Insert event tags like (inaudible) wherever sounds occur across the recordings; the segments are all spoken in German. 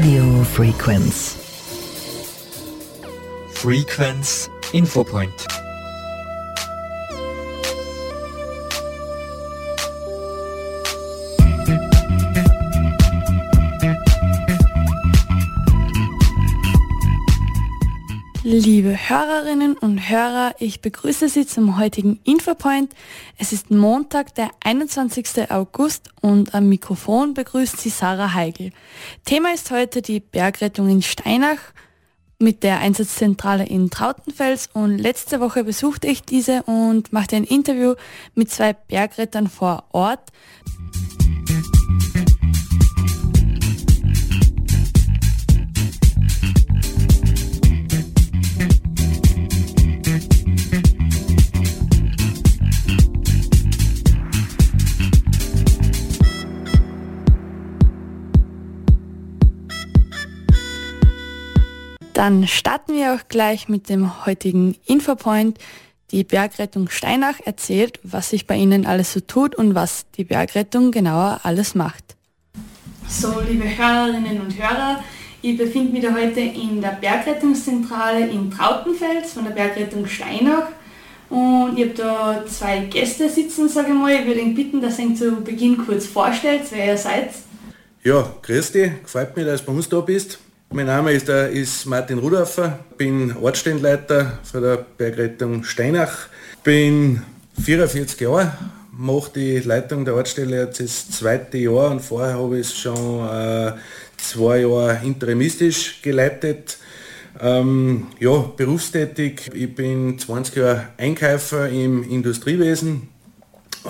Radio Frequenz. Frequenz Infopoint. Liebe Hörerinnen und Hörer, ich begrüße Sie zum heutigen Infopoint. Es ist Montag, der 21. August und am Mikrofon begrüßt Sie Sarah Heigl. Thema ist heute die Bergrettung in Steinach mit der Einsatzzentrale in Trautenfels und letzte Woche besuchte ich diese und machte ein Interview mit zwei Bergrettern vor Ort. Dann starten wir auch gleich mit dem heutigen Infopoint. Die Bergrettung Steinach erzählt, was sich bei Ihnen alles so tut und was die Bergrettung genauer alles macht. So, liebe Hörerinnen und Hörer, ich befinde mich heute in der Bergrettungszentrale in Trautenfels von der Bergrettung Steinach und ich habe da zwei Gäste sitzen, sage ich mal. Ich würde ihn bitten, dass ihr zu Beginn kurz vorstellt, wer ihr seid. Ja, grüß dich, gefällt mir, dass du bei uns da bist. Mein Name ist, äh, ist Martin Rudolfer, bin Ortsstellenleiter für der Bergrettung Steinach, bin 44 Jahre, mache die Leitung der Ortsstelle jetzt das zweite Jahr und vorher habe ich es schon äh, zwei Jahre interimistisch geleitet. Ähm, ja, berufstätig, ich bin 20 Jahre Einkäufer im Industriewesen,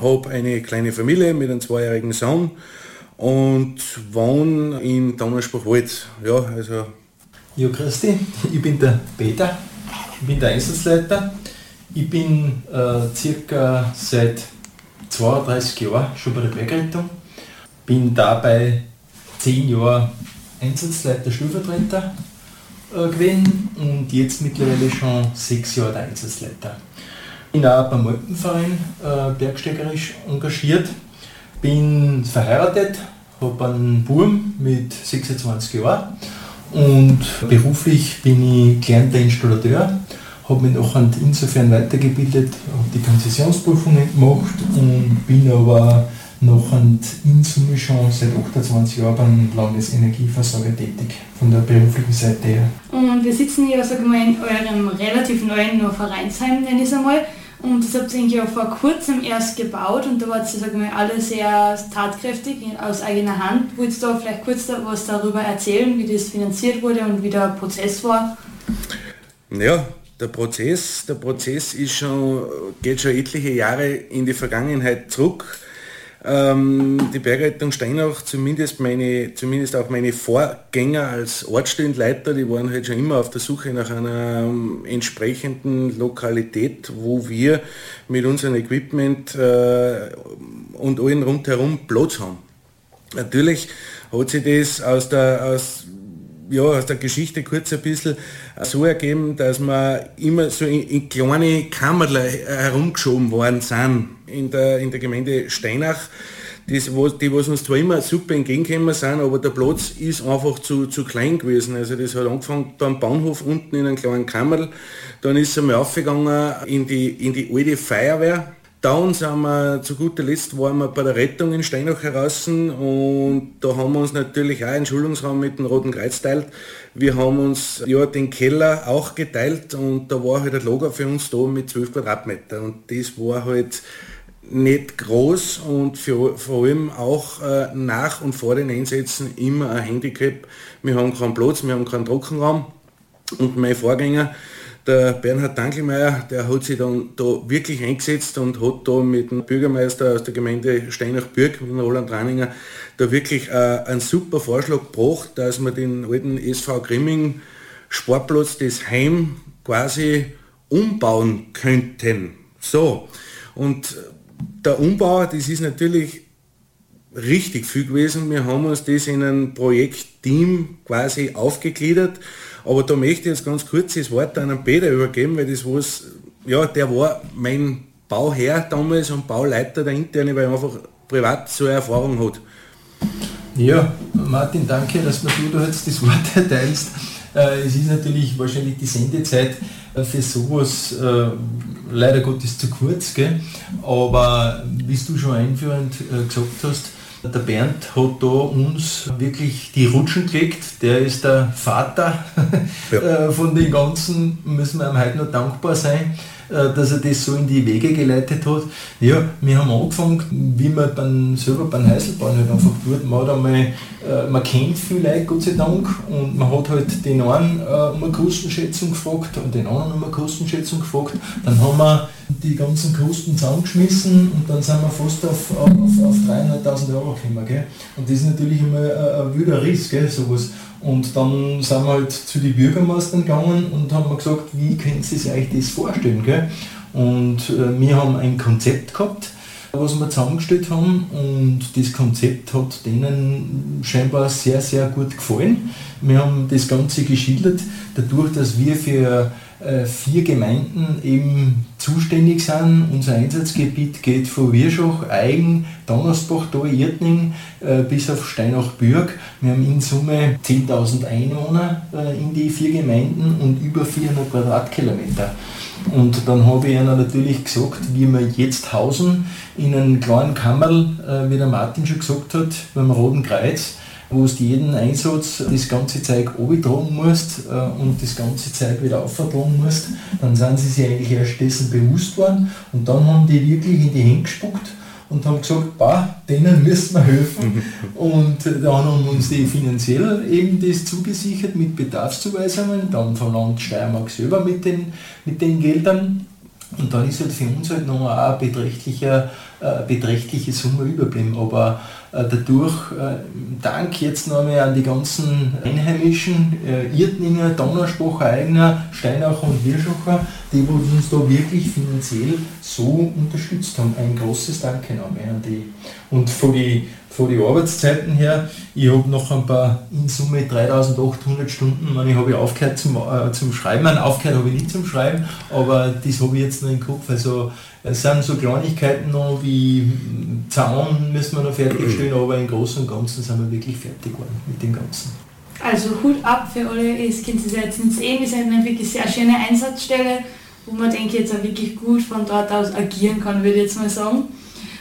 habe eine kleine Familie mit einem zweijährigen Sohn und wohne in Donnerspruchwald. Ja, also. Ja, Christi, ich bin der Peter, ich bin der Einsatzleiter. Ich bin äh, circa seit 32 Jahren schon bei der Bergrettung. Bin dabei 10 Jahre Einsatzleiter, Stellvertreter äh, gewesen und jetzt mittlerweile schon 6 Jahre der Einsatzleiter. Bin auch beim Alpenverein äh, bergsteigerisch engagiert bin verheiratet, habe einen Burm mit 26 Jahren und beruflich bin ich gelernter Installateur, habe mich noch insofern weitergebildet, habe die Konzessionsprüfungen gemacht und bin aber noch in Summe schon seit 28 Jahren beim Landesenergieversorger tätig, von der beruflichen Seite her. Und wir sitzen hier, sag in eurem relativ neuen Vereinsheim, nenne ich es einmal. Und das habt ihr eigentlich auch vor kurzem erst gebaut und da war es sagen wir, alle sehr tatkräftig aus eigener Hand. Wolltest du da vielleicht kurz was darüber erzählen, wie das finanziert wurde und wie der Prozess war? Ja, der Prozess, der Prozess ist schon, geht schon etliche Jahre in die Vergangenheit zurück. Ähm, die Bergrettung Steinach, zumindest, meine, zumindest auch meine Vorgänger als Ortsstellenleiter, die waren halt schon immer auf der Suche nach einer ähm, entsprechenden Lokalität, wo wir mit unserem Equipment äh, und allen rundherum Platz haben. Natürlich hat sich das aus der, aus ja, aus der Geschichte kurz ein bisschen so ergeben, dass wir immer so in, in kleine Kammerle herumgeschoben worden sind in der, in der Gemeinde Steinach. Das, was, die was uns zwar immer super entgegengekommen sind, aber der Platz ist einfach zu, zu klein gewesen. Also das hat angefangen am Bahnhof unten in einem kleinen Kammerl, dann ist es einmal aufgegangen in die, in die alte Feuerwehr, dann sind wir, zu guter Letzt waren wir bei der Rettung in Steinach heraus und da haben wir uns natürlich auch einen Schulungsraum mit dem Roten Kreuz teilt. Wir haben uns ja den Keller auch geteilt und da war halt ein Lager für uns da mit 12 Quadratmeter und das war halt nicht groß und für, vor allem auch äh, nach und vor den Einsätzen immer ein Handicap. Wir haben keinen Platz, wir haben keinen Trockenraum und mein Vorgänger der Bernhard Dankelmeier, der hat sich dann da wirklich eingesetzt und hat da mit dem Bürgermeister aus der Gemeinde Steinach-Bürg, mit dem Roland Raninger, da wirklich äh, einen super Vorschlag gebracht, dass wir den alten SV Grimming Sportplatz, das Heim quasi umbauen könnten. So, und der Umbau, das ist natürlich richtig viel gewesen. Wir haben uns das in ein Projektteam quasi aufgegliedert aber da möchte ich jetzt ganz kurz das Wort an den Peter übergeben, weil das was, ja, der war mein Bauherr damals und Bauleiter der interne, weil er einfach privat so eine Erfahrung hat. Ja, Martin, danke, dass du da jetzt das Wort (laughs) erteilst. Äh, es ist natürlich wahrscheinlich die Sendezeit äh, für sowas äh, leider Gottes zu kurz, gell? aber wie du schon einführend gesagt hast, der Bernd hat da uns wirklich die Rutschen gelegt. Der ist der Vater ja. (laughs) Äh, von den Ganzen, müssen wir ihm heute noch dankbar sein. Äh, dass er das so in die Wege geleitet hat. Ja, wir haben angefangen, wie man beim, selber beim Heiselbahn halt einfach tut. Man, hat einmal, äh, man kennt viele Leute, Gott sei Dank, und man hat halt den einen äh, um eine Kostenschätzung gefragt und den anderen um eine Kostenschätzung gefragt. Dann haben wir die ganzen Kosten zusammengeschmissen und dann sind wir fast auf, auf, auf 300.000 Euro gekommen. Gell? Und das ist natürlich immer ein, ein wilder Riss, gell, sowas. Und dann sind wir halt zu den Bürgermeistern gegangen und haben gesagt, wie können Sie sich das vorstellen? Gell? Und äh, wir haben ein Konzept gehabt, was wir zusammengestellt haben und das Konzept hat denen scheinbar sehr, sehr gut gefallen. Wir haben das Ganze geschildert, dadurch, dass wir für vier Gemeinden eben zuständig sind. Unser Einsatzgebiet geht von Wirschach, Eigen, Donnersbach, da Irtning äh, bis auf Steinach-Bürg. Wir haben in Summe 10.000 Einwohner äh, in die vier Gemeinden und über 400 Quadratkilometer. Und dann habe ich ihnen natürlich gesagt, wie wir jetzt hausen, in einem kleinen Kammerl, wie der Martin schon gesagt hat, beim Roten Kreuz wo du jeden Einsatz das ganze Zeug abtragen musst äh, und das ganze Zeug wieder auftragen musst, dann sind sie sich eigentlich erst dessen bewusst worden und dann haben die wirklich in die Hände gespuckt und haben gesagt, bah, denen müssen wir helfen. (laughs) und dann haben uns die finanziell eben das zugesichert mit Bedarfszuweisungen, dann von Land Steiermark selber mit den, mit den Geldern. Und dann ist halt für uns halt noch eine beträchtliche, äh, beträchtliche Summe überblieben. Aber dadurch, äh, Dank jetzt nochmal an die ganzen Einheimischen, äh, Irtninger, Donnersbacher, Eigner, Steinacher und Wirschacher, die uns da wirklich finanziell so unterstützt haben. Ein großes Danke nochmal an die. Und von die von den Arbeitszeiten her, ich habe noch ein paar in Summe 3800 Stunden, ich habe aufgehört zum, äh, zum Schreiben, Nein, aufgehört habe ich nicht zum Schreiben, aber das habe ich jetzt noch im Kopf. Also es sind so Kleinigkeiten noch wie Zaun müssen wir noch fertigstellen, aber im Großen und Ganzen sind wir wirklich fertig geworden mit dem Ganzen. Also Hut ab für alle, es können Sie jetzt sehen, wir sind eine wirklich sehr schöne Einsatzstelle, wo man denke jetzt auch wirklich gut von dort aus agieren kann, würde ich jetzt mal sagen.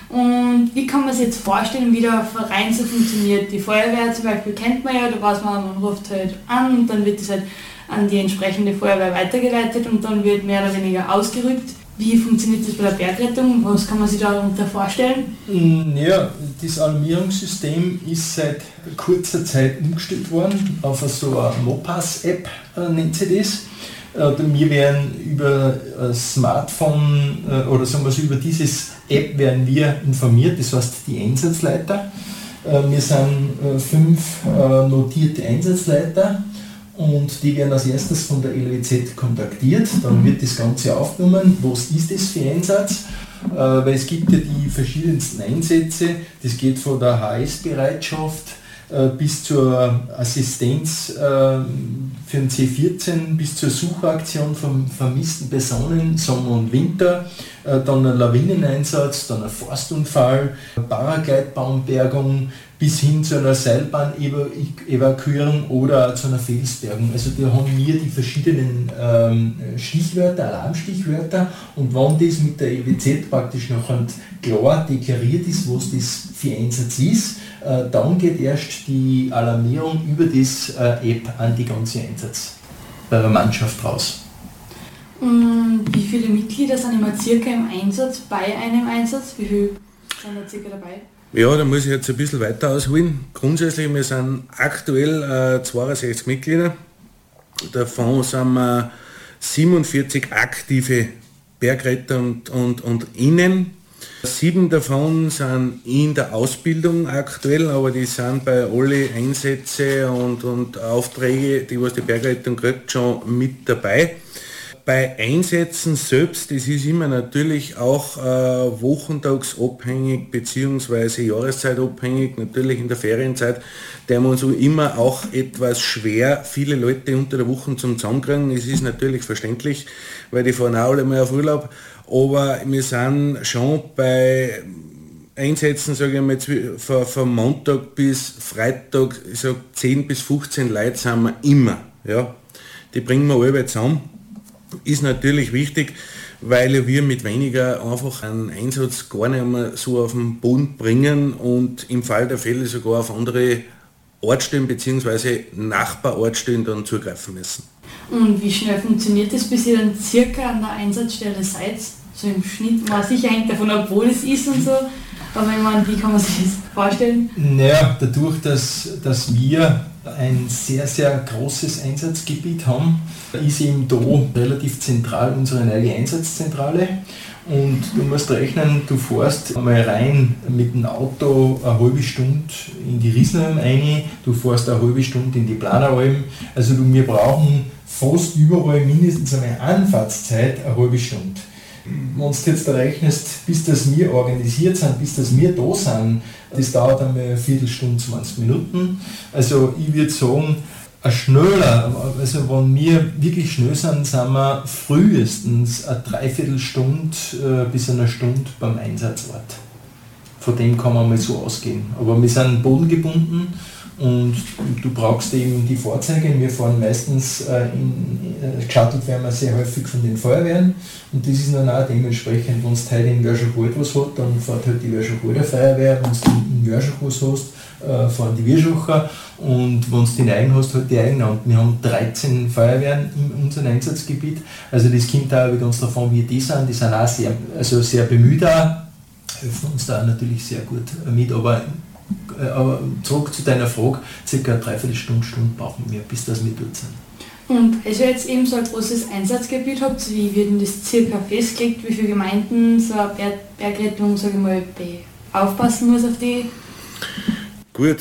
Und wie kann man sich jetzt vorstellen, wie der Verein so funktioniert? Die Feuerwehr zum Beispiel kennt man ja, da weiß man, man ruft halt an und dann wird das halt an die entsprechende Feuerwehr weitergeleitet und dann wird mehr oder weniger ausgerückt. Wie funktioniert das bei der Bergrettung? Was kann man sich darunter vorstellen? Mm, ja, das Alarmierungssystem ist seit kurzer Zeit umgestellt worden auf so eine Mopass-App, äh, nennt sie das. Äh, wir werden über Smartphone äh, oder sagen wir so, über dieses App werden wir informiert, das heißt die Einsatzleiter. Äh, wir sind fünf notierte Einsatzleiter und die werden als erstes von der LWZ kontaktiert. Dann wird das Ganze aufgenommen, was ist das für Einsatz? Weil es gibt ja die verschiedensten Einsätze, das geht von der HS-Bereitschaft äh, bis zur Assistenz äh, für den C14, bis zur Suchaktion von vermissten Personen Sommer und Winter, äh, dann ein Lawineneinsatz, dann ein Forstunfall, Paragleitbaumbergung bis hin zu einer Seilbahn-Evakuierung oder zu einer Felsbergung. Also da haben wir die verschiedenen ähm, Stichwörter, Alarmstichwörter und wenn das mit der EWZ praktisch noch klar deklariert ist, was das für Einsatz ist, äh, dann geht erst die Alarmierung über das äh, App an die ganze Einsatzmannschaft raus. Und wie viele Mitglieder sind immer circa im Einsatz bei einem Einsatz? Wie viele sind da circa dabei? Ja, da muss ich jetzt ein bisschen weiter ausholen. Grundsätzlich, wir sind aktuell äh, 62 Mitglieder. Davon sind wir 47 aktive Bergretter und, und, und Innen Sieben davon sind in der Ausbildung aktuell, aber die sind bei alle Einsätze und, und Aufträge, die was die Bergrettung kriegt, schon mit dabei. Bei Einsätzen selbst, das ist immer natürlich auch äh, wochentagsabhängig bzw. jahreszeitabhängig, natürlich in der Ferienzeit, der man so immer auch etwas schwer viele Leute unter der Woche zum Zusammenkriegen. Es ist natürlich verständlich, weil die fahren auch alle mal auf Urlaub aber wir sind schon bei einsetzen, sage ich mal, von, von Montag bis Freitag, ich sage 10 bis 15 Leute sind wir immer. Ja. Die bringen wir alle zusammen. Ist natürlich wichtig, weil wir mit weniger einfach einen Einsatz gar nicht mehr so auf den Boden bringen und im Fall der Fälle sogar auf andere Ortstellen bzw. Nachbarortstellen dann zugreifen müssen. Und wie schnell funktioniert das, bis ihr dann circa an der Einsatzstelle seid? So im Schnitt, man sicher hängt davon ab, wo es ist und so. Aber ich meine, wie kann man sich das vorstellen? Naja, dadurch, dass, dass wir ein sehr, sehr großes Einsatzgebiet haben, ist eben da relativ zentral unsere neue Einsatzzentrale. Und du musst rechnen, du fährst einmal rein mit dem Auto eine halbe Stunde in die Riesenalm rein, du fährst eine halbe Stunde in die Planeralm. Also wir brauchen fast überall mindestens eine Anfahrtszeit eine halbe Stunde. Wenn du jetzt da rechnest, bis das wir organisiert sind, bis das wir da sind, das dauert einmal eine Viertelstunde, 20 Minuten. Also ich würde sagen, ein schneller, also wenn wir wirklich schnell sind, sind wir frühestens eine Dreiviertelstunde äh, bis eine Stunde beim Einsatzort. Von dem kann man mal so ausgehen. Aber wir sind bodengebunden und du brauchst eben die Fahrzeuge. Wir fahren meistens äh, in, äh, geschattelt werden wir sehr häufig von den Feuerwehren und das ist dann auch dementsprechend, wenn du heute in Wörschachwald was hat, dann fährt halt die Wörschachwalder Feuerwehr, wenn du in Wörschach was hast, äh, fahren die Wirschacher und wenn du die Eigen hast, halt die Eigen. Und wir haben 13 Feuerwehren in unserem Einsatzgebiet. Also das kommt auch ganz davon, wie die sind. Die sind auch sehr, also sehr bemüht auch, helfen uns da natürlich sehr gut mit. Aber, aber zurück zu deiner Frage, circa eine Dreiviertelstunde, Stunde brauchen wir, bis das dort sind. Und also jetzt eben so ein großes Einsatzgebiet habt, wie wird denn das circa festgelegt, wie viele Gemeinden so eine Bergrettung, sage ich mal, aufpassen muss auf die? Gut,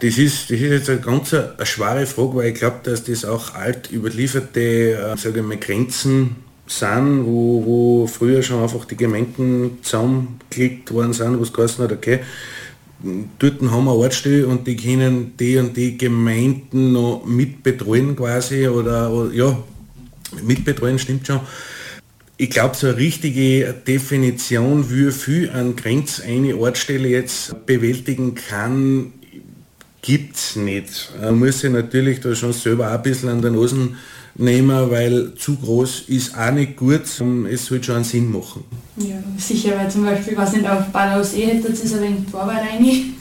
das ist, das ist jetzt eine ganz eine, schwere Frage, weil ich glaube, dass das auch alt überlieferte äh, sage ich mal, Grenzen sind, wo, wo früher schon einfach die Gemeinden zusammengeklickt worden sind, was geheißen hat, okay, dort haben wir Ortsstelle und die können die und die Gemeinden noch mitbetreuen quasi oder, oder ja, mitbetreuen stimmt schon. Ich glaube, so eine richtige Definition, wie viel an Grenz eine Ortsstelle jetzt bewältigen kann, gibt es nicht. Man muss sich natürlich da schon selber auch ein bisschen an den Nosen nehmen, weil zu groß ist auch nicht gut. Es soll schon einen Sinn machen. Ja, sicher, weil zum Beispiel, was nicht, auf Balausee hätte es ein wenig Torwart rein.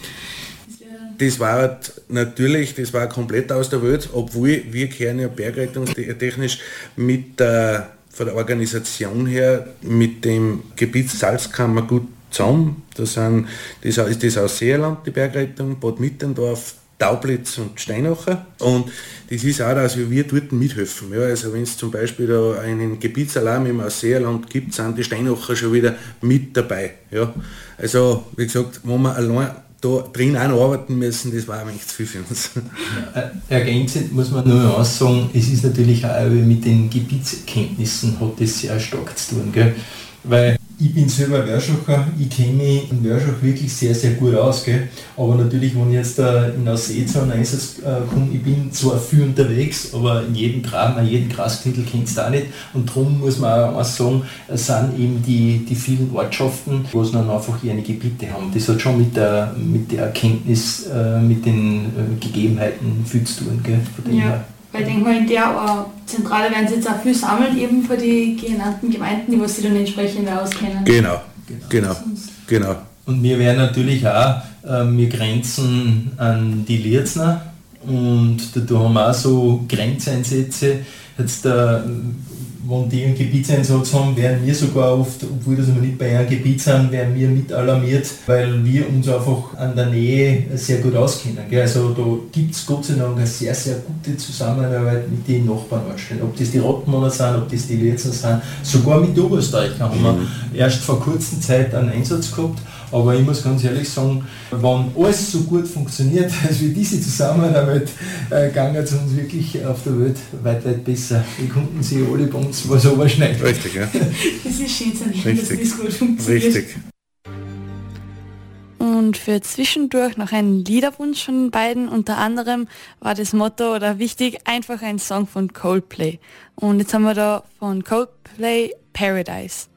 Das war natürlich, das war komplett aus der Welt, obwohl wir kehren ja bergrettungstechnisch mit der von der Organisation her mit dem Gebiet Salzkammer gut zusammen. Da sind, das ist das aus Seerland, die Bergrettung, Bad Mitterndorf, Taublitz und Steinacher. Und das ist auch, dass wir dort mithelfen. Ja, also wenn es zum Beispiel da einen Gebietsalarm im Ausseerland gibt, sind die Steinacher schon wieder mit dabei. Ja. Also wie gesagt, wenn man allein da drin auch arbeiten müssen, das war eigentlich zu viel für uns. (laughs) Äh, ergänzend muss man nur sagen, es ist natürlich auch mit den Gebietskenntnissen hat das sehr stark zu tun. Gell? Weil ich bin selber Wörschacher, ich kenne mich in Wörschach wirklich sehr, sehr gut aus. Gell? Aber natürlich, wenn ich jetzt äh, in der See zu einem Einsatz äh, komme, ich bin zwar viel unterwegs, aber in jedem Graben, jeden Grasknittel kennst du auch nicht. Und darum muss man auch sagen, es sind eben die, die vielen Ortschaften, wo es dann einfach ihre Gebiete haben. Das hat schon mit der, mit der Erkenntnis, äh, mit den Gegebenheiten viel zu tun. Gell? ja. Weil ich denke mal, in der äh, Zentrale werden sie jetzt auch viel sammeln, eben für die genannten Gemeinden, die was sie dann entsprechend auskennen. Genau, genau, genau. Und wir werden natürlich auch, äh, wir grenzen an die Lierzner und da haben wir auch so Grenzeinsätze. Jetzt äh, wenn die einen Gebietseinsatz haben, werden wir sogar oft, obwohl das wir nicht bei einem Gebiet sind, werden wir mit alarmiert, weil wir uns einfach an der Nähe sehr gut auskennen. Also da gibt es Gott sei Dank eine sehr, sehr gute Zusammenarbeit mit den Nachbarn Ob das die Rottmanner sind, ob das die Letzten sind, sogar mit Oberösterreich haben wir mhm. erst vor kurzer Zeit einen Einsatz gehabt aber ich muss ganz ehrlich sagen, wenn alles so gut funktioniert, (laughs) als wie diese Zusammenarbeit, äh, gegangen es uns wirklich auf der Welt weit, weit besser. Die Kunden sich alle bei uns was überschneiden. Richtig, ja. (laughs) Das ist schön dass das gut funktioniert. Richtig. Und für zwischendurch noch ein Liederwunsch von den beiden. Unter anderem war das Motto oder wichtig, einfach ein Song von Coldplay. Und jetzt haben wir da von Coldplay Paradise.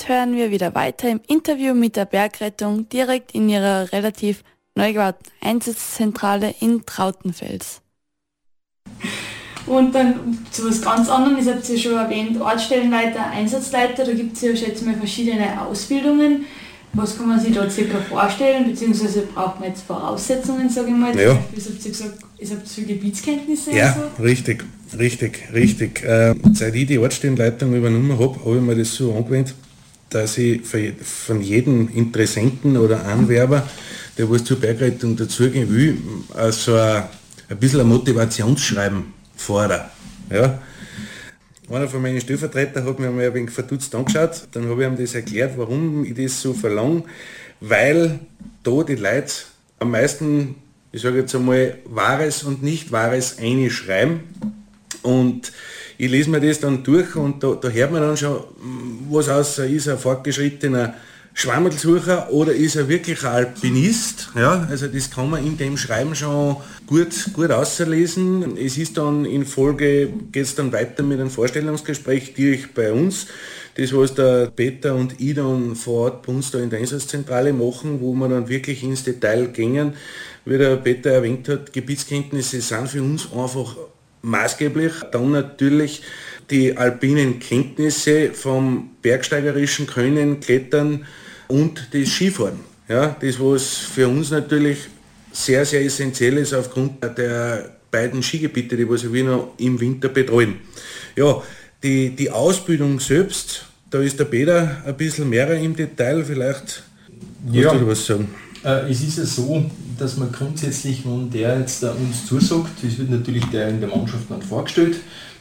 Jetzt hören wir wieder weiter im Interview mit der Bergrettung direkt in ihrer relativ neu gebauten Einsatzzentrale in Trautenfels. Und dann zu was ganz anderem, ich habe es ja schon erwähnt, Ortsstellenleiter, Einsatzleiter, da gibt es ja schätze mal verschiedene Ausbildungen. Was kann man sich da circa vorstellen, beziehungsweise braucht man jetzt Voraussetzungen, sage ich mal. Ja. Beispiel, habt ihr gesagt, ihr habt viel Gebietskenntnisse Ja, so. richtig, richtig, richtig. Äh, seit ich die Ortsstellenleitung übernommen habe, habe ich mir das so angewöhnt, dass ich von jedem Interessenten oder Anwerber, der was zur Bergrettung dazugehen will, also ein, bisschen ein Motivationsschreiben fordere. Ja. Einer von meinen Stellvertretern hat mir mal ein wenig verdutzt angeschaut, dann habe ich ihm das erklärt, warum ich das so verlange, weil da die Leute am meisten, ich sage jetzt einmal, Wahres und Nicht-Wahres einschreiben und ich lese mir das dann durch und da, da hört man dann schon, was aus, ist er ein fortgeschrittener Schwammerlsucher oder ist er wirklich ein Alpinist? Ja, also das kann man in dem Schreiben schon gut, gut auslesen. Es ist dann in Folge, geht es dann weiter mit einem Vorstellungsgespräch direkt bei uns. Das, was der Peter und ich dann vor Ort bei uns da in der Einsatzzentrale machen, wo wir dann wirklich ins Detail gehen. Wie der Peter erwähnt hat, Gebietskenntnisse sind für uns einfach maßgeblich. Dann natürlich die alpinen Kenntnisse vom bergsteigerischen Können, Klettern und das Skifahren. Ja, das was für uns natürlich sehr, sehr essentiell ist aufgrund der beiden Skigebiete, die was wir noch im Winter betreuen. Ja, die, die Ausbildung selbst, da ist der Peter ein bisschen mehr im Detail, vielleicht Ja. was sagen. Äh, es ist ja so, dass man grundsätzlich, wenn der jetzt da uns zusagt, das wird natürlich der in der Mannschaft dann vorgestellt,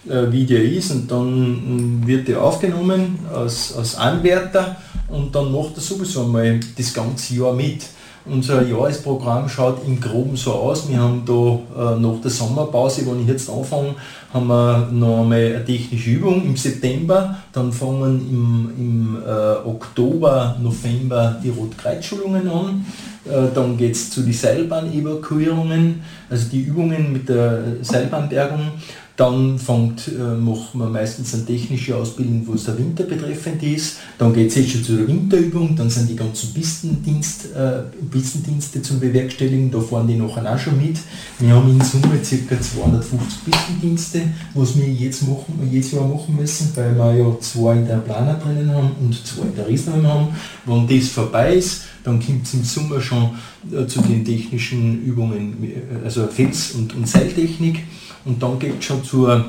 äh, wie der ist und dann mh, wird der aufgenommen als, als Anwärter und dann macht er sowieso mal das ganze Jahr mit. Unser Jahresprogramm schaut im Groben so aus. Wir haben da äh, nach der Sommerpause, wenn ich jetzt anfange, haben wir noch einmal eine technische Übung im September. Dann fangen im, im äh, Oktober, November die Rotkreuzschulungen an. Äh, dann geht es zu den Seilbahnevakuierungen, also die Übungen mit der Seilbahnbergung. Dann fängt, äh, macht man meistens eine technische Ausbildung, wo es der Winter betreffend ist. Dann geht es jetzt schon zu der Winterübung, dann sind die ganzen Pistendienst, äh, Pistendienste zum Bewerkstelligen, da fahren die nachher auch schon mit. Wir haben in Summe ca. 250 Pistendienste, was wir jetzt, machen, jedes Jahr machen müssen, weil wir ja zwei in der Planer drinnen haben und zwei in der Riesling haben. Wenn das vorbei ist, dann kommt es im Sommer schon äh, zu den technischen Übungen, äh, also Fels- und, und Seiltechnik. Und dann geht es schon zur,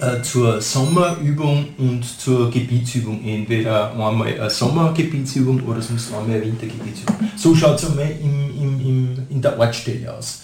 äh, zur Sommerübung und zur Gebietsübung. Entweder einmal eine Sommergebietsübung oder sonst einmal eine Wintergebietsübung. So schaut es einmal im, im, im, in der Ortsstelle aus.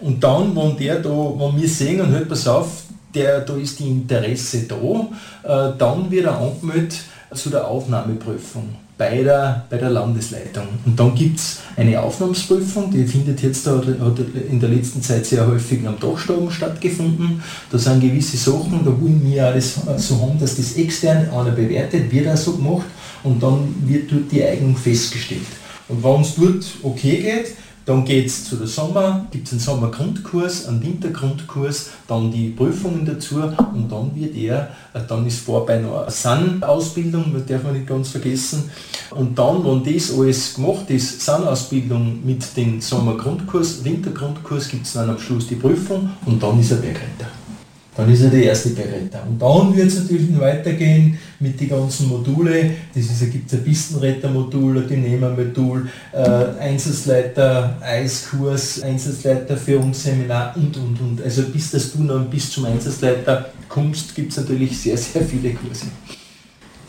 Und dann, wenn der da, wenn wir sehen und hört, pass auf, der, da ist die Interesse da, äh, dann wird er angemeldet zu der Aufnahmeprüfung bei der, bei der Landesleitung. Und dann gibt es eine Aufnahmsprüfung, die findet jetzt da, hat in der letzten Zeit sehr häufig am Dachstaben stattgefunden. Da sind gewisse Sachen, da wollen wir alles so haben, dass das extern einer bewertet, wird auch so gemacht und dann wird dort die Eignung festgestellt. Und wenn es dort okay geht, dann geht es zu der Sommer, gibt es einen Sommergrundkurs, einen Wintergrundkurs, dann die Prüfungen dazu und dann wird er, äh, dann ist vorbei noch eine SAN-Ausbildung, das darf man nicht ganz vergessen. Und dann, wenn das alles gemacht ist, SAN-Ausbildung mit dem Sommergrundkurs, Wintergrundkurs, gibt es dann am Schluss die Prüfung und dann ist er Bergretter. Dann ist er der erste Bergretter. Und dann wird es natürlich noch weitergehen mit den ganzen Module. Das ist, da gibt es ein Pistenrettermodul, ein Dynema-Modul, äh, Einsatzleiter, Eiskurs, Einsatzleiter, Führungsseminar und und und. Also bis dass du dann bis zum Einsatzleiter kommst, gibt es natürlich sehr, sehr viele Kurse.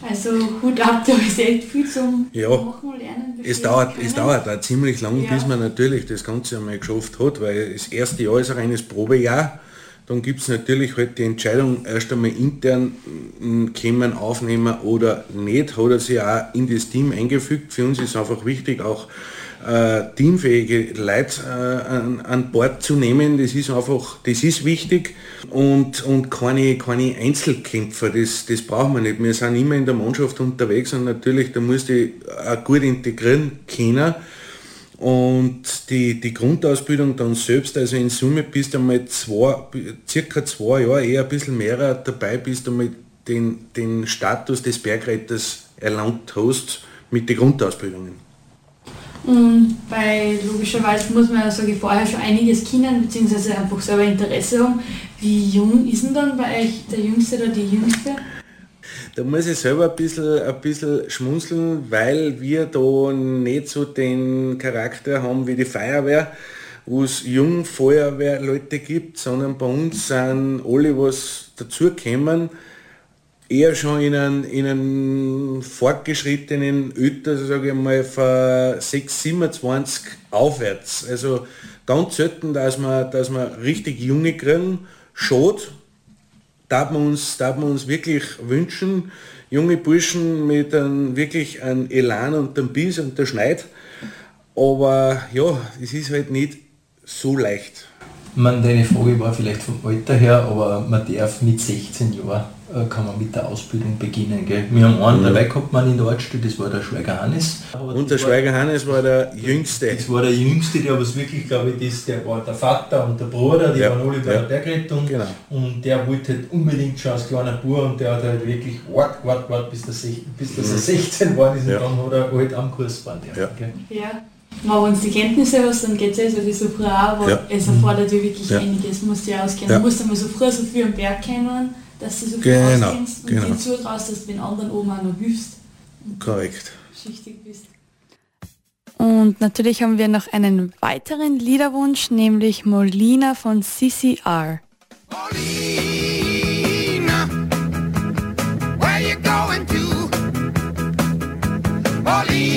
Also Hut ab, da ist echt viel zum Ja. Machen, Lernen. Es dauert, können. es dauert auch ziemlich lang, Ja. bis man natürlich das Ganze einmal geschafft hat, weil das erste Jahr ist ein reines Probejahr. Dann gibt es natürlich halt die Entscheidung, erst einmal intern m, kämen aufnehmen oder nicht, hat er sich auch in das Team eingefügt. Für uns ist einfach wichtig, auch äh, teamfähige Leute äh, an, an Bord zu nehmen. Das ist einfach, das ist wichtig und, und keine, keine Einzelkämpfer, das, das brauchen wir nicht. Wir sind immer in der Mannschaft unterwegs und natürlich, da muss die auch gut integrieren können. Und die, die Grundausbildung dann selbst, also in Summe bist du einmal zwei, circa zwei Jahre, eher ein bisschen mehr dabei, bis du mit den, den Status des Bergretters erlangt hast mit den Grundausbildungen. Und bei logischerweise muss man ja sage vorher schon einiges kennen, beziehungsweise einfach selber Interesse haben. Wie jung ist denn dann bei euch der Jüngste oder die Jüngste? Da muss ich selber ein bisschen, ein bisschen schmunzeln, weil wir da nicht so den Charakter haben wie die Feuerwehr, wo es Jungfeuerwehrleute gibt, sondern bei uns sind alle, was dazukommen, eher schon in einem, in einem fortgeschrittenen Öter, sage ich mal, von 6, 27 aufwärts. Also ganz selten, dass man, dass man richtig junge kriegen. Schade, darf man uns, darf man uns wirklich wünschen, junge Burschen mit einem, wirklich einem Elan und einem Biss und der Schneid. Aber ja, es ist halt nicht so leicht. Man, deine Frage war vielleicht vom Alter her, aber man darf mit 16 Jahren kann man mit der Ausbildung beginnen. Gell? Wir haben einen mhm. dabei gehabt, man in der Ortsstelle, das war der Schweiger Hannes. Und der Schweiger Hannes war der Jüngste. Das war der Jüngste, der was wirklich, glaube ich, das, der war der Vater und der Bruder, die ja. waren alle bei ja. der Bergrettung. Genau. Und der wollte halt unbedingt schon als kleiner Bub und der hat halt wirklich wart, wart, wart, bis, der, bis dass er 16 mhm. war ist und ja. dann hat er halt am Kurs waren. Ja. ja. Aber wenn du die Kenntnisse hast, dann geht es ja so früh auch, aber ja. es erfordert ja wirklich ja. einiges, du musst dich auskennen. Ja. Du musst einmal so früh so viel am Berg kennen, dass du so viel genau. auskennst und genau. dir zutraust, dass du den anderen oben auch noch hilfst. Korrekt. Schichtig bist. Und natürlich haben wir noch einen weiteren Liederwunsch, nämlich Molina von CCR. Molina, where you going to? Molina.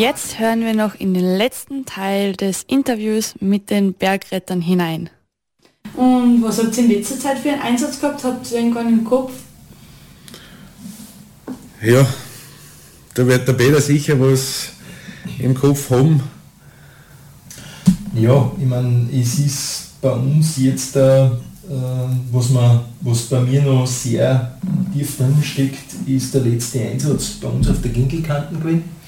Jetzt hören wir noch in den letzten Teil des Interviews mit den Bergrettern hinein. Und was habt ihr in letzter Zeit für einen Einsatz gehabt? Habt ihr irgendwann im Kopf? Ja, da wird der Peter sicher was im Kopf haben. Ja, ich meine, es ist bei uns jetzt, äh, was, man, was bei mir noch sehr tief drin steckt, ist der letzte Einsatz bei uns auf der Ginkelkanten gewesen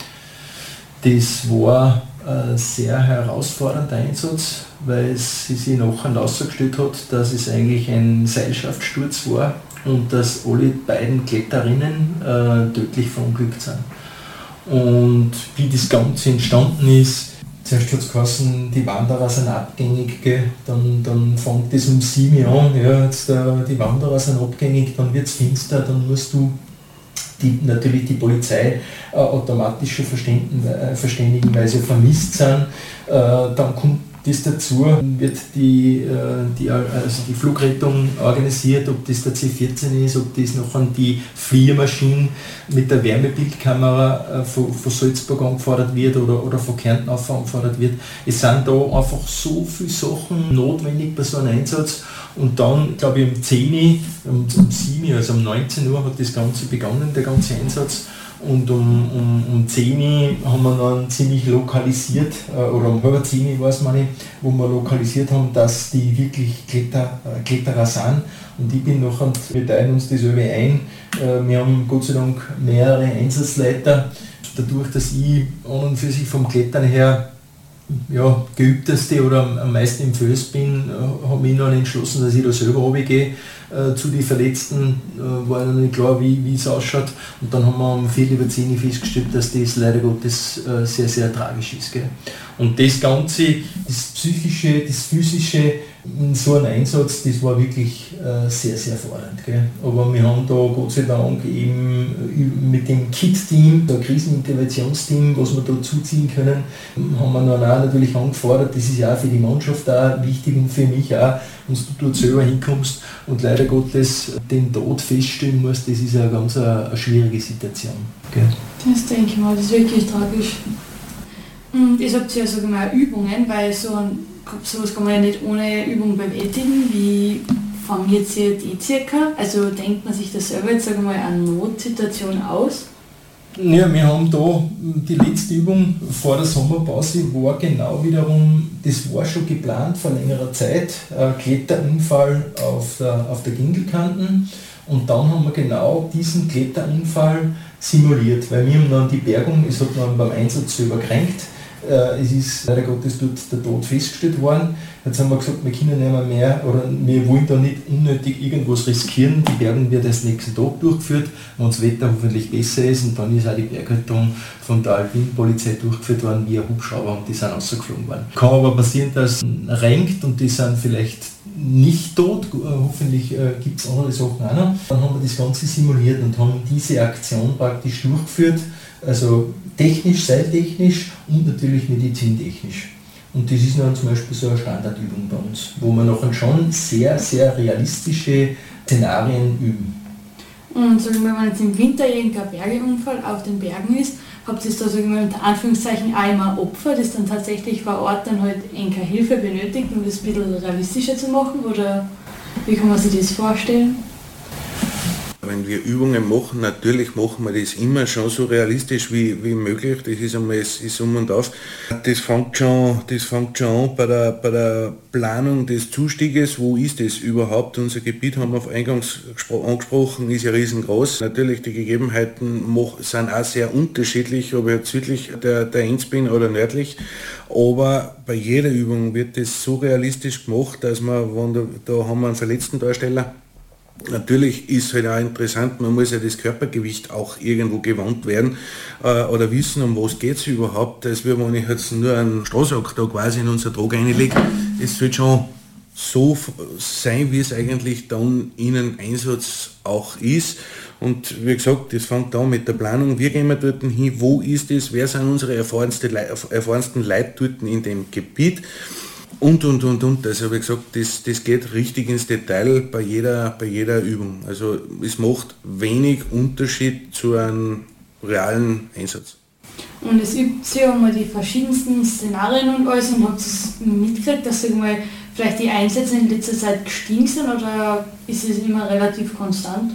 das war ein sehr herausfordernder Einsatz, weil es sich nachher herausgestellt hat, dass es eigentlich ein Seilschaftsturz war und dass alle beiden Kletterinnen äh, tödlich verunglückt sind. Und wie das Ganze entstanden ist, zuerst hat es geheißen, die Wanderer sind abgängig, gell? Dann, dann fängt es um 7 an, ja, jetzt, äh, die Wanderer sind abgängig, dann wird es finster, dann musst du die natürlich die Polizei äh, automatisch schon äh, verständigen, weil sie vermisst sind. Äh, dann kommt das dazu, wird die, äh, die, also die Flugrettung organisiert, ob das der C14 ist, ob das noch an die Fliegermaschine mit der Wärmebildkamera äh, von, von Salzburg angefordert wird oder, oder von Kärnten angefordert wird. Es sind da einfach so viele Sachen notwendig bei so einem Einsatz und dann, glaube ich, um 10 Uhr, um, um 7 Uhr, also um 19 Uhr hat das Ganze begonnen, der ganze Einsatz. Und um, um, um 10 Uhr haben wir dann ziemlich lokalisiert, äh, oder um halb 10 Uhr weiß man nicht, wo wir lokalisiert haben, dass die wirklich Kletter, äh, Kletterer sind. Und ich bin und wir teilen uns das irgendwie ein. Äh, wir haben Gott sei Dank mehrere Einsatzleiter. Dadurch, dass ich an und für sich vom Klettern her ja, geübteste oder am meisten im Föß bin, äh, habe ich dann entschlossen, dass ich da selber runtergehe. Äh, zu den Verletzten äh, war noch nicht klar, wie, es ausschaut. Und dann haben wir am viel über 10 festgestellt, dass das leider Gottes äh, sehr, sehr tragisch ist. Gell. Und das Ganze, das Psychische, das Physische, so einem Einsatz, das war wirklich äh, sehr, sehr fordernd. Gell? Aber wir haben da Gott sei Dank eben mit dem KIT-Team, der Kriseninterventionsteam, was wir da zuziehen können, haben wir dann auch natürlich angefordert, das ist ja auch für die Mannschaft auch wichtig und für mich auch, wenn du dort selber hinkommst und leider Gottes den Tod feststellen musst, das ist eine ganz eine, schwierige Situation. Gell? Das denke ich mal, das ist wirklich tragisch. Und ich habt ja sogar mal Übungen, weil so ein sowas kann man ja nicht ohne Übung bewältigen. Wie formiert sich die circa? Also denkt man sich das selber jetzt sagen wir mal eine Notsituation aus? Ja, wir haben da die letzte Übung vor der Sommerpause war genau wiederum, das war schon geplant vor längerer Zeit, Kletterunfall auf der, auf der Gingelkanten und dann haben wir genau diesen Kletterunfall simuliert, weil wir haben dann die Bergung, es hat dann beim Einsatz selber kränkt, äh, es ist leider Gottes dort der Tod festgestellt worden. Jetzt haben wir gesagt, wir können nicht mehr, mehr oder wir wollen da nicht unnötig irgendwas riskieren. Die Bergung wird erst nächsten Tag durchgeführt, wenn das Wetter hoffentlich besser ist und dann ist auch die Bergrettung von der Alpinpolizei durchgeführt worden ein Hubschrauber und die sind rausgeflogen worden. Kann aber passieren, dass renkt und die sind vielleicht nicht tot, äh, hoffentlich äh, gibt es andere Sachen auch noch. Dann haben wir das Ganze simuliert und haben diese Aktion praktisch durchgeführt also technisch, seiltechnisch und natürlich medizintechnisch. Und das ist dann zum Beispiel so eine Standardübung bei uns, wo wir noch schon sehr, sehr realistische Szenarien üben. Und sagen wir, wenn jetzt im Winter irgendein Bergeunfall auf den Bergen ist, habt ihr da wir, unter Anführungszeichen einmal Opfer, das dann tatsächlich vor Ort dann halt enger Hilfe benötigt, um das ein bisschen realistischer zu machen? Oder wie kann man sich das vorstellen? Wenn wir Übungen machen, natürlich machen wir das immer schon so realistisch wie, wie möglich. Das ist einmal es ist um und auf. Das fängt schon, das fängt schon an bei der, bei der Planung des Zustieges. Wo ist es überhaupt? Unser Gebiet haben wir auf eingangs angesprochen, ist ja riesengroß. Natürlich die Gegebenheiten sind auch sehr unterschiedlich, ob ich jetzt südlich der, der Enz bin oder nördlich. Aber bei jeder Übung wird das so realistisch gemacht, dass man, wenn da, da haben wir einen verletzten Darsteller, Natürlich ist halt auch interessant, man muss ja das Körpergewicht auch irgendwo gewandt werden äh, oder wissen, um was geht es überhaupt. Als wenn ich jetzt nur einen Strohsack da quasi in unser Trog reinlege. Es wird schon so sein, wie es eigentlich dann in einem Einsatz auch ist. Und wie gesagt, das fängt an mit der Planung. Wie gehen wir dort hin? Wo ist es? Wer sind unsere erfahrensten Leute dort in dem Gebiet? Und, und, und, und. Also wie gesagt, das, das geht richtig ins Detail bei jeder, bei jeder Übung. Also es macht wenig Unterschied zu einem realen Einsatz. Und es übt sich ja mal die verschiedensten Szenarien und alles und habt ihr mitgekriegt, dass mal, vielleicht die Einsätze in letzter Zeit gestiegen sind oder ist es immer relativ konstant?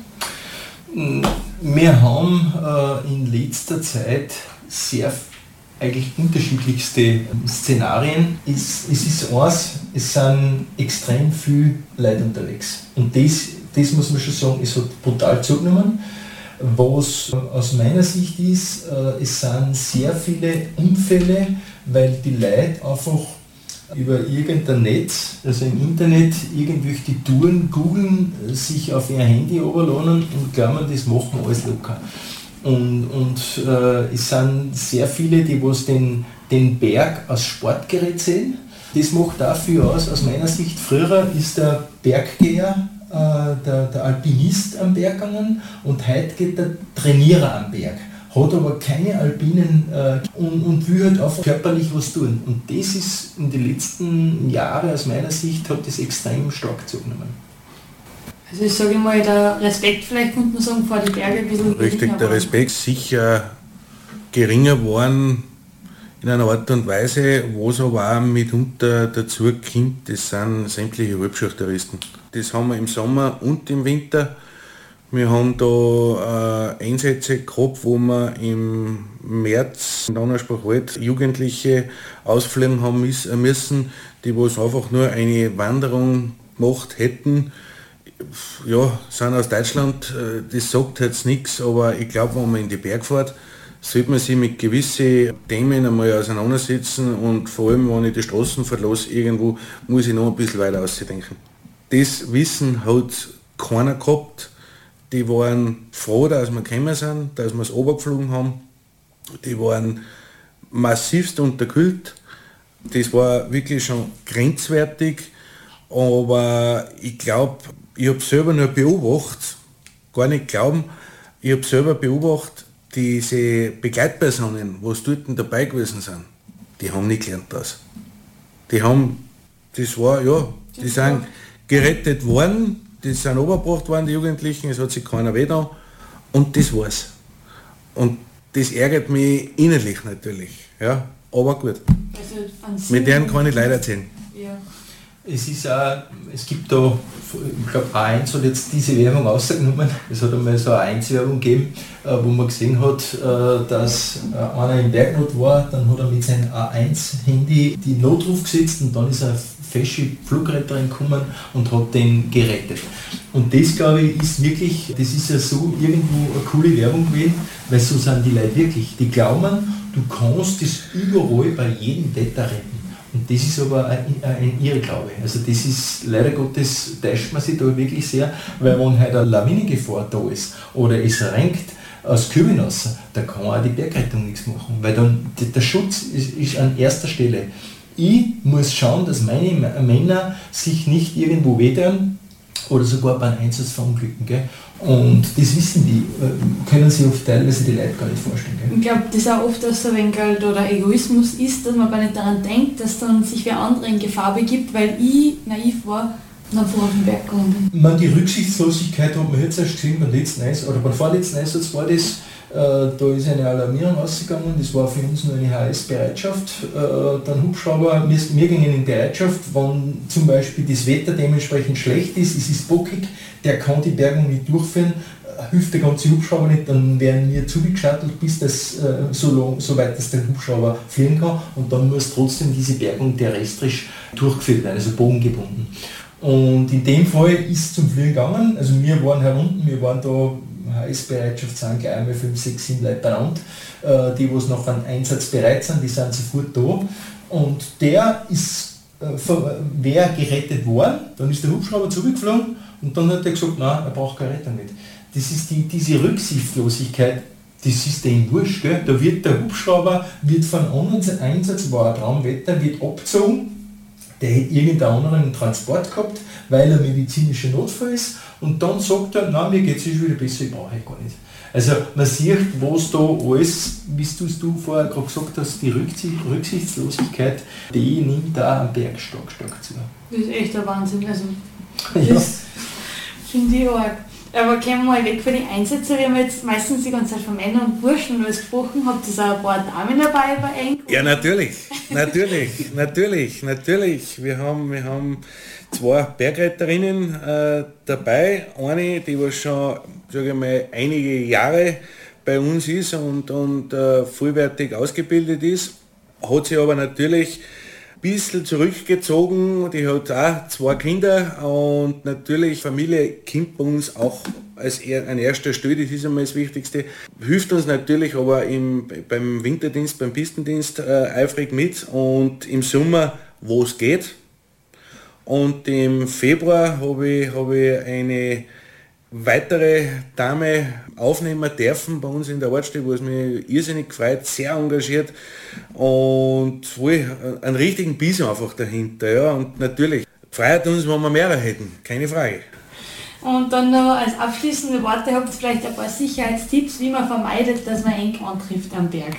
Wir haben äh, in letzter Zeit sehr eigentlich unterschiedlichste Szenarien. Es, es ist eins, es sind extrem viele Leute unterwegs. Und das, das muss man schon sagen, es hat brutal zugenommen. Was aus meiner Sicht ist, äh, es sind sehr viele Unfälle, weil die Leute einfach über irgendein Netz, also im Internet, irgendwelche Touren googeln, sich auf ihr Handy überladen und glauben, das machen wir alles locker. Und, und äh, es sind sehr viele, die was den, den Berg als Sportgerät sehen. Das macht dafür aus, aus meiner Sicht, früher ist der Berggeher, äh, der, der Alpinist am Berg gegangen und heute geht der Trainierer am Berg hat aber keine Alpinen äh, und, und will halt einfach körperlich was tun. Und das ist in den letzten Jahren aus meiner Sicht hat das extrem stark zugenommen. Also ich sage mal, der Respekt vielleicht könnte man sagen vor die Berge ein bisschen Richtig, der Respekt sicher geringer worden in einer Art und Weise, was aber auch mitunter dazu kommt, das sind sämtliche Halbschachteristen. Das haben wir im Sommer und im Winter Wir haben da äh, Einsätze gehabt, wo wir im März in Donnerspruch Jugendliche ausfliegen haben müssen, die was einfach nur eine Wanderung gemacht hätten. Ja, sind aus Deutschland, äh, das sagt jetzt nichts, aber ich glaube, wenn man in die Berg fährt, sollte man sich mit gewissen Themen einmal auseinandersetzen und vor allem, wenn ich die Straßen verlasse, irgendwo muss ich noch ein bisschen weiter ausdenken. Das Wissen hat keiner gehabt. Die waren froh, dass wir gekommen sind, dass wir es runtergeflogen haben. Die waren massivst unterkühlt. Das war wirklich schon grenzwertig. Aber ich glaube, ich habe selber nur beobachtet, gar nicht glauben, ich habe selber beobachtet, diese Begleitpersonen, was dort dabei gewesen sind, die haben nicht gelernt das. Die haben, das war, ja, die sind gerettet worden, die sind obergebracht worden, die Jugendlichen, es hat sich keiner weh da und das war's. Und das ärgert mich innerlich natürlich, ja, aber gut. Also Mit denen kann ich leider erzählen. Es ist auch, es gibt da, ich glaube A1 hat jetzt diese Werbung ausgenommen, es hat einmal so eine 1-Werbung gegeben, äh, wo man gesehen hat, äh, dass äh, einer im Bergnot war, dann hat er mit seinem A1-Handy die Notruf gesetzt und dann ist eine fesche Flugretterin gekommen und hat den gerettet. Und das glaube ich ist wirklich, das ist ja so irgendwo eine coole Werbung gewesen, weil so sind die Leute wirklich. Die glauben, du kannst das überall bei jedem Wetter retten. Und das ist aber ein, ein Irrglaube. Also das ist, leider Gottes täuscht man sich da wirklich sehr, weil wenn halt eine Lawinengefahr da ist oder es renkt aus Kübeln raus, da kann auch die Bergrettung nichts machen, weil dann der Schutz ist, ist an erster Stelle. Ich muss schauen, dass meine Männer sich nicht irgendwo wedern oder sogar beim Einsatz verunglücken. Gell? Und das wissen die, äh, können sich oft teilweise die Leute gar nicht vorstellen. Gell? Ich glaube, das ist auch oft dass so ein halt oder Egoismus ist, dass man gar nicht daran denkt, dass dann sich wer andere in Gefahr begibt, weil ich naiv war bin. Man, die Rücksichtslosigkeit hat man jetzt erst gesehen beim letzten Eis, oder beim vorletzten Einsatz war das, äh, da ist eine Alarmierung ausgegangen, das war für uns nur eine HS-Bereitschaft. Äh, dann Hubschrauber, wir, wir gingen in Bereitschaft, wenn zum Beispiel das Wetter dementsprechend schlecht ist, es ist bockig, der kann die Bergung nicht durchführen, äh, hilft der ganze Hubschrauber nicht, dann werden wir zugeschattelt, bis das so, long, so weit dass der Hubschrauber fliegen kann und dann muss trotzdem diese Bergung terrestrisch durchgeführt werden, also bogengebunden. Und in dem Fall ist es zum Fliegen gegangen, also wir waren herunten, wir waren da Hilfsbereitschaft sind gleich einmal 5, 6, 7 Leute benannt. Äh, die, die noch an Einsatz bereit sind, die sind sofort da. Und der ist, äh, wäre gerettet worden, dann ist der Hubschrauber zurückgeflogen und dann hat er gesagt, nein, er braucht keine Rettung nicht. Das ist die, diese Rücksichtslosigkeit, das ist denen wurscht. Gell? Da wird der Hubschrauber wird von anderen Einsatz, war ein Traumwetter, wird abgezogen, der hätte irgendeinen anderen Transport gehabt, weil er medizinischer Notfall ist und dann sagt er, nein, mir geht es wieder besser, ich brauche gar nicht. Also man sieht, was da alles, wie du es du vorher gerade gesagt hast, die Rücksichtslosigkeit, die nimmt da am Berg stark, stark zu. Das ist echt der Wahnsinn. Also, das ja. finde ich arg. Aber kommen wir mal weg von den Einsätzen. Wir haben jetzt meistens die ganze Zeit von Männern und Burschen was gesprochen. Habt ihr auch ein paar Damen dabei bei Eng? Ja, natürlich. natürlich, (laughs) natürlich, natürlich. Wir haben, wir haben zwei Bergretterinnen äh, dabei. Eine, die was schon sage ich mal, einige Jahre bei uns ist und, und äh, vollwertig ausgebildet ist, hat sie aber natürlich bisschen zurückgezogen. Die hat auch zwei Kinder und natürlich Familie kommt bei uns auch als an erster Stelle, das ist einmal das Wichtigste. Hilft uns natürlich aber im, beim Winterdienst, beim Pistendienst äh, eifrig mit und im Sommer, wo es geht, und im Februar habe ich, hab ich eine weitere Dame aufnehmen dürfen bei uns in der Ortsstelle, was mich irrsinnig gefreut, sehr engagiert und wohl einen richtigen Biss einfach dahinter. Ja. Und natürlich freut uns, wenn wir mehrere hätten, keine Frage. Und dann noch als abschließende Worte habt ihr vielleicht ein paar Sicherheitstipps, wie man vermeidet, dass man eng antrifft am Berg.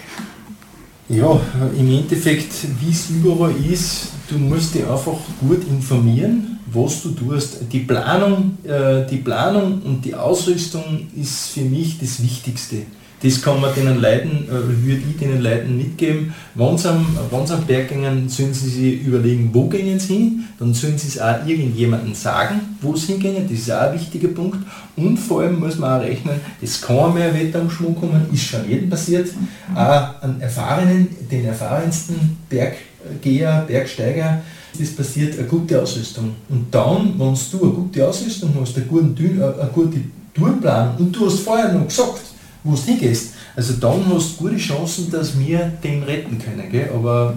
Ja, im Endeffekt, wie es überall ist, du musst dich einfach gut informieren, was du tust. Die Planung, äh, die Planung und die Ausrüstung ist für mich das Wichtigste. Das kann man den Leuten, äh, würde ich den Leuten mitgeben. Wenn sie, am, wenn sie am Berg gehen, sollen sie sich überlegen, wo gehen sie hin. Dann sollen sie es auch irgendjemandem sagen, wo sie hingehen. Das ist auch ein wichtiger Punkt. Und vor allem muss man auch rechnen, es kann mehr Wetterumschwung kommen, ist schon jedem passiert. Auch an erfahrenen, den erfahrensten Berggeher, Bergsteiger, das passiert eine gute Ausrüstung. Und dann, wenn du eine gute Ausrüstung hast, eine gute, eine gute Tourplan und du hast vorher noch gesagt, wo du hingehst. Also dann hast du gute Chancen, dass wir den retten können. Gell? Aber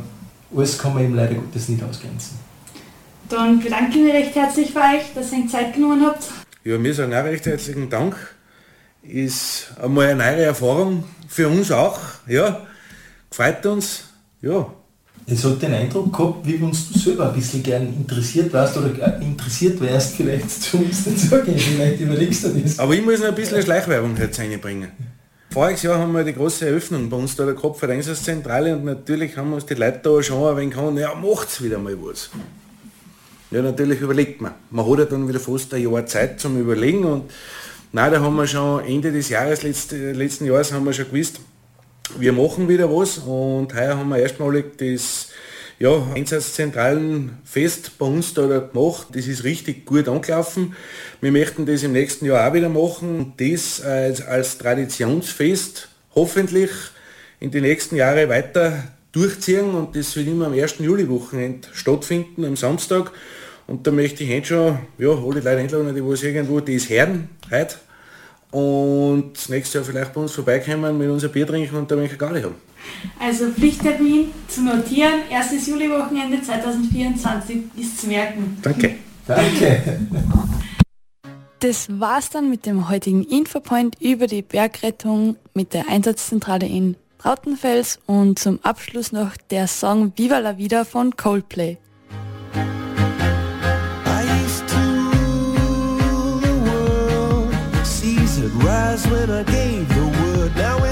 alles kann man eben leider Gottes nicht ausgrenzen. Dann bedanke ich mich recht herzlich für euch, dass ihr euch Zeit genommen habt. Ja, wir sagen auch recht herzlichen Dank. Ist einmal eine neue Erfahrung für uns auch. Ja, gefreut uns. Ja. Es hat den Eindruck gehabt, wie wenn du selber ein bisschen gern interessiert warst oder interessiert wärst, vielleicht (laughs) zu uns dazugehen. Vielleicht überlegst du das. Aber ich muss noch ein bisschen Schleichwerbung jetzt reinbringen. Voriges Jahr haben wir die große Eröffnung bei uns da der Einsatzzentrale und natürlich haben uns die Leute da schon ein wenig gehabt, ja, macht's wieder mal was. Ja, natürlich überlegt man. Man hat ja dann wieder fast ein Jahr Zeit zum Überlegen und nein, da haben wir schon Ende des Jahres, letzte, letzten Jahres haben wir schon gewusst, wir machen wieder was und heuer haben wir erstmalig das ja, Einsatzzentralenfest bei uns da gemacht. Das ist richtig gut angelaufen. Wir möchten das im nächsten Jahr auch wieder machen. Das als, als Traditionsfest hoffentlich in die nächsten Jahre weiter durchziehen und das wird immer am 1. Juli-Wochenende stattfinden, am Samstag. Und da möchte ich heute schon, ja, alle Leute einladen, die irgendwo das hören, heute. Und nächstes Jahr vielleicht bei uns vorbeikommen, mit unser Bier trinken und da gar nicht haben. Also Pflichttermin zu notieren, 1. Juli-Wochenende 2024 ist zu merken. Danke. (laughs) Danke. Das war's dann mit dem heutigen Infopoint über die Bergrettung mit der Einsatzzentrale in Brautenfels und zum Abschluss noch der Song Viva la Vida von Coldplay. Rise when I gave the word. Now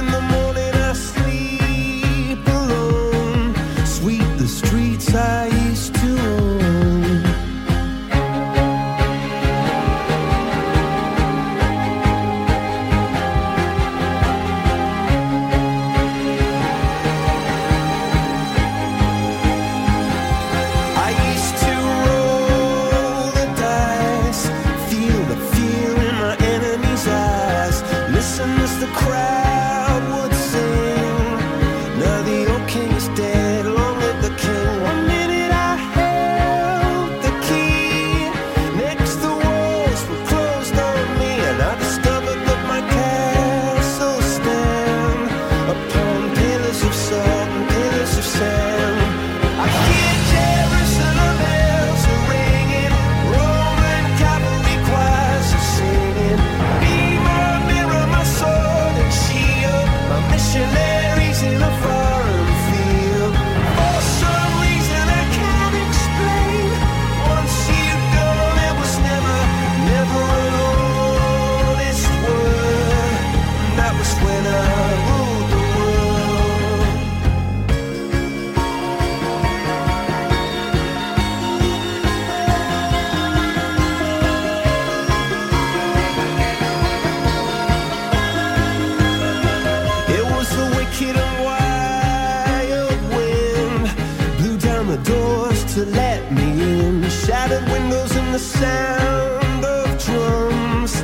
to let me in. The shattered windows and the sound of drums.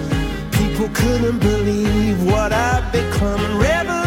People couldn't believe what I'd become. Rebel